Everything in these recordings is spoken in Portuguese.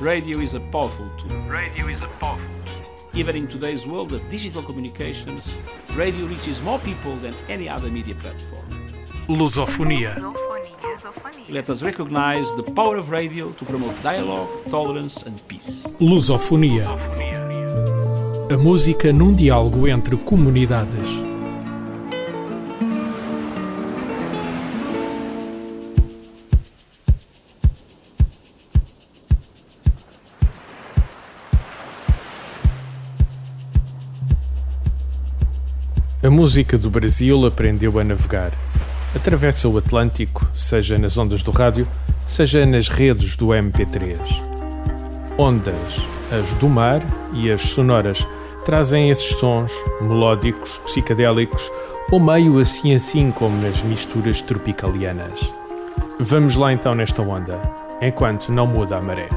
Radio is a powerful tool. Radio is a powerful Even in today's world of digital communications, radio reaches more people than any other media platform. Lusofonia. Let us recognize the power of radio to promote dialogue, tolerance and peace. Lusofonia. A música num diálogo entre comunidades. Música do Brasil aprendeu a navegar. Atravessa o Atlântico, seja nas ondas do rádio, seja nas redes do MP3. Ondas, as do mar e as sonoras, trazem esses sons melódicos, psicadélicos ou meio assim assim como nas misturas tropicalianas. Vamos lá então nesta onda, enquanto não muda a maré.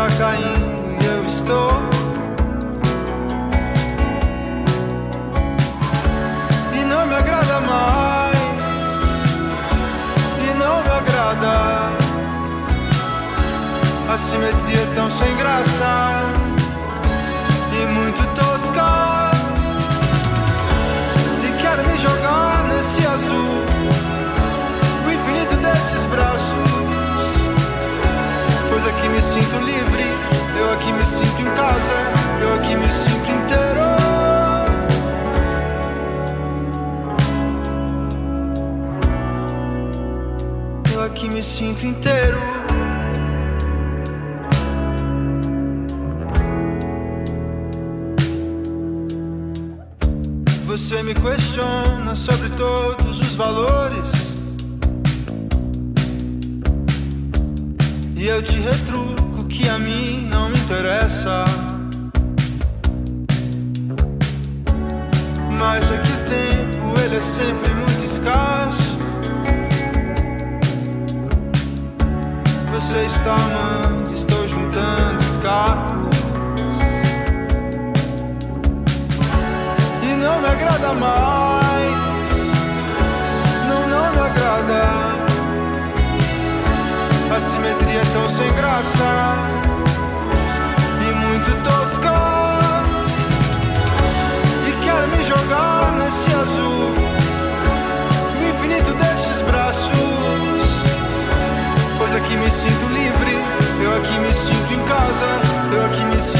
Está caindo e eu estou. E não me agrada mais. E não me agrada. A simetria é tão sem graça e muito tosca. E quero me jogar nesse azul, o infinito desses braços. Pois aqui me sinto livre, eu aqui me sinto em casa, eu aqui me sinto inteiro. Eu aqui me sinto inteiro. Você me questiona sobre todos os valores. Eu te retruco que a mim não me interessa. Mas é que o tempo ele é sempre muito escasso. Você está amando, estou juntando os cacos. E não me agrada mais. Não, não me agrada. A simetria tão sem graça e muito tosca. E quero me jogar nesse azul, no infinito desses braços. Pois aqui me sinto livre, eu aqui me sinto em casa, eu aqui me sinto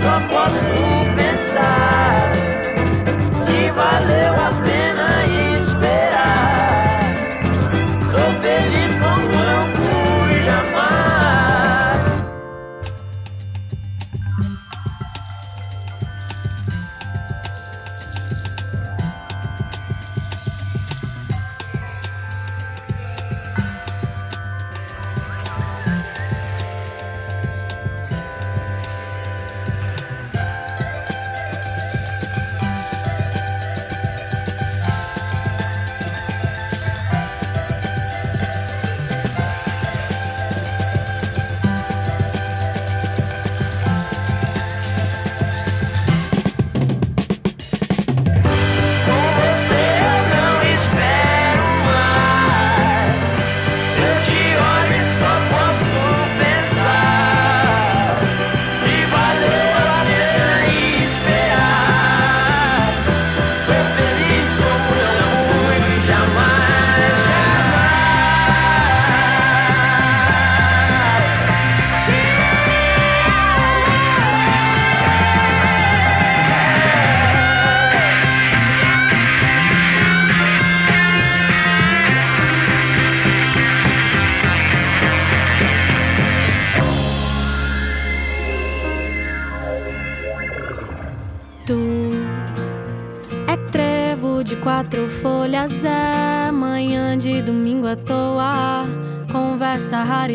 só posso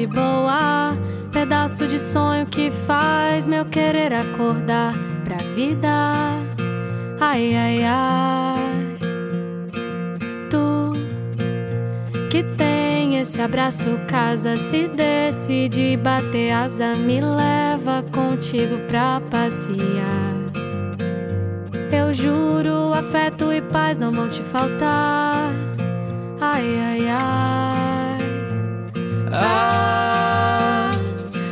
boa, pedaço de sonho que faz meu querer acordar pra vida. Ai, ai, ai. Tu que tem esse abraço, casa, se decide bater asa, me leva contigo pra passear. Eu juro, afeto e paz não vão te faltar. Ai, ai, ai. Ah,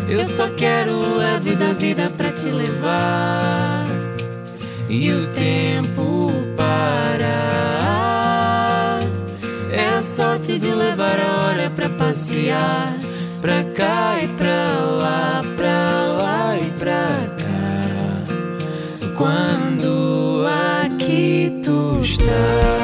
eu só quero a vida, vida pra te levar. E o tempo parar. É a sorte de levar a hora pra passear. Pra cá e pra lá, pra lá e pra cá. Quando aqui tu estás.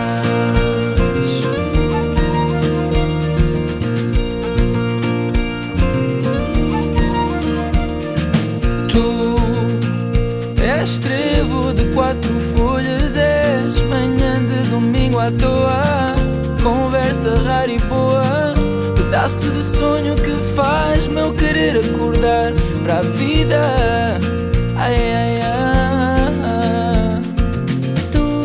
À toa, conversa rara e boa, pedaço de sonho que faz meu querer acordar para a vida. Ai, ai, ai. Tu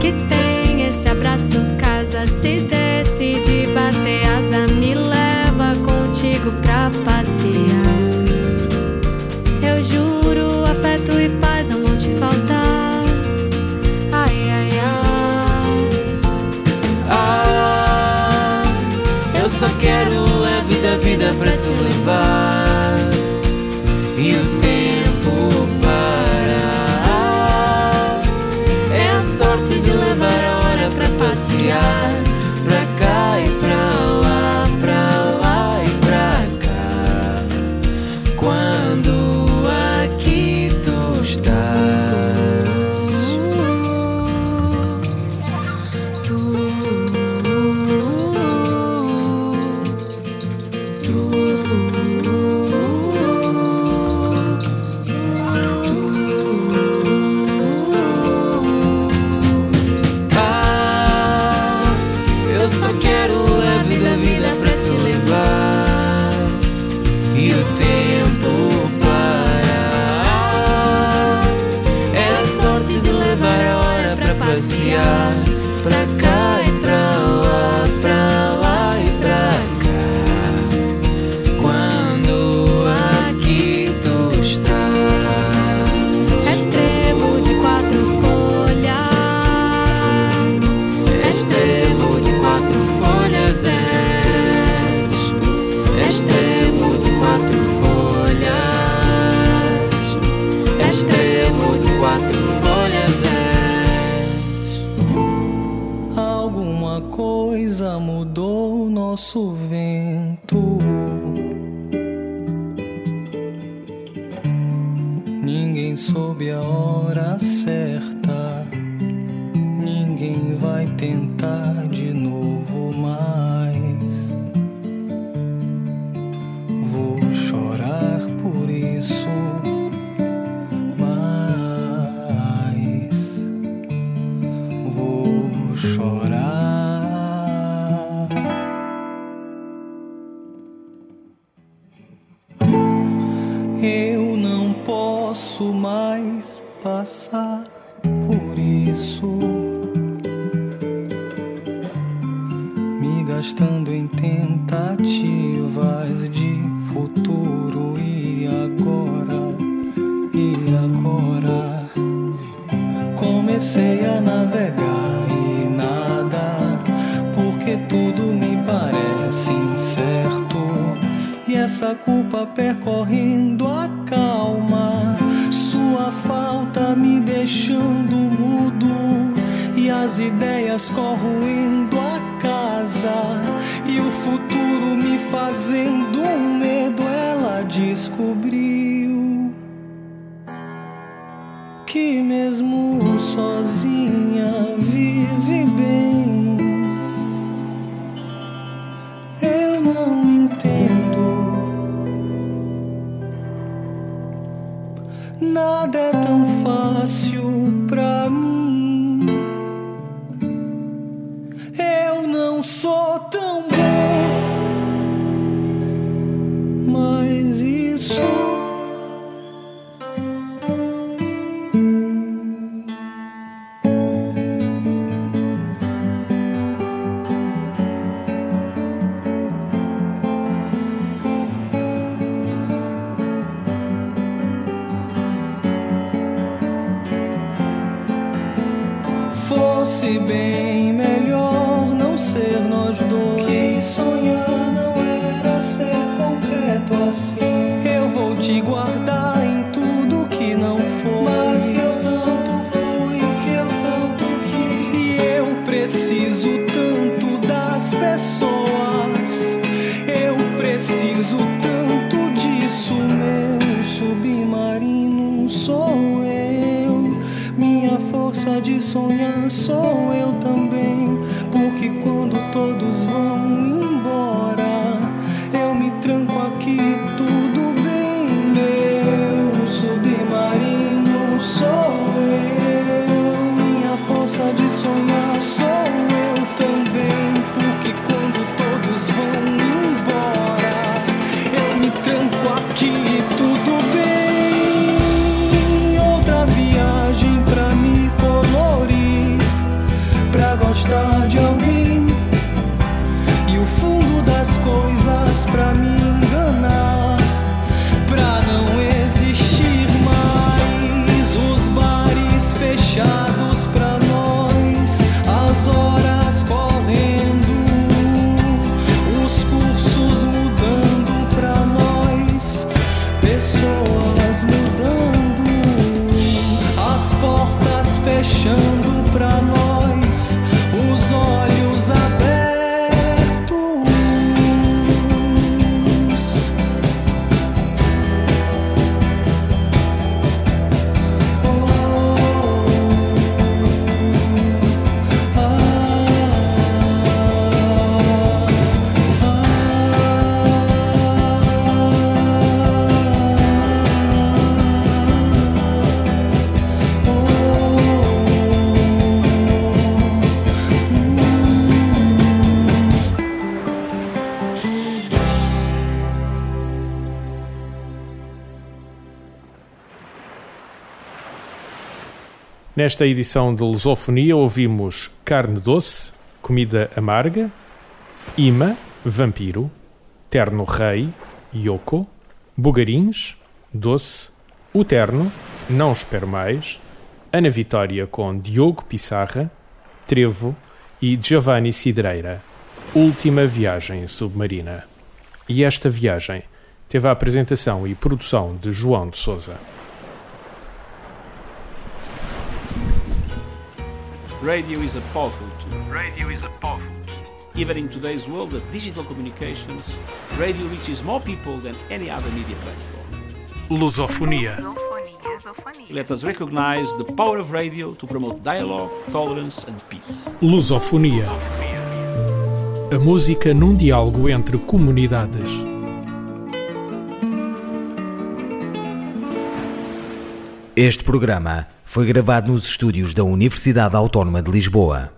que tem esse abraço, casa, se decide bater asa, me leva contigo pra passear. Vida, pra te levar em tentativas de futuro e agora, e agora. Comecei a navegar e nada, porque tudo me parece incerto. E essa culpa percorrendo a calma, sua falta me deixando mudo, e as ideias corroendo a casa, e o futuro me fazendo medo. Ela descobriu que mesmo sozinha vive bem. Eu não entendo. Nada é tão tão sonhar sou eu também. Porque quando todos vão Nesta edição de Lusofonia ouvimos Carne Doce, Comida Amarga, Ima, Vampiro, Terno Rei, Yoko, Bugarins, Doce, O Terno, Não Espero Mais, Ana Vitória com Diogo Pissarra, Trevo e Giovanni Cidreira, Última Viagem Submarina. E esta viagem teve a apresentação e produção de João de Souza. Radio is a powerful tool. Radio is a powerful tool. Even in today's world of digital communications, radio reaches more people than any other media platform. Lusofonia. Let us recognize the power of radio to promote dialogue, tolerance and peace. Lusofonia. A música num diálogo entre comunidades. Este programa foi gravado nos estúdios da Universidade Autónoma de Lisboa.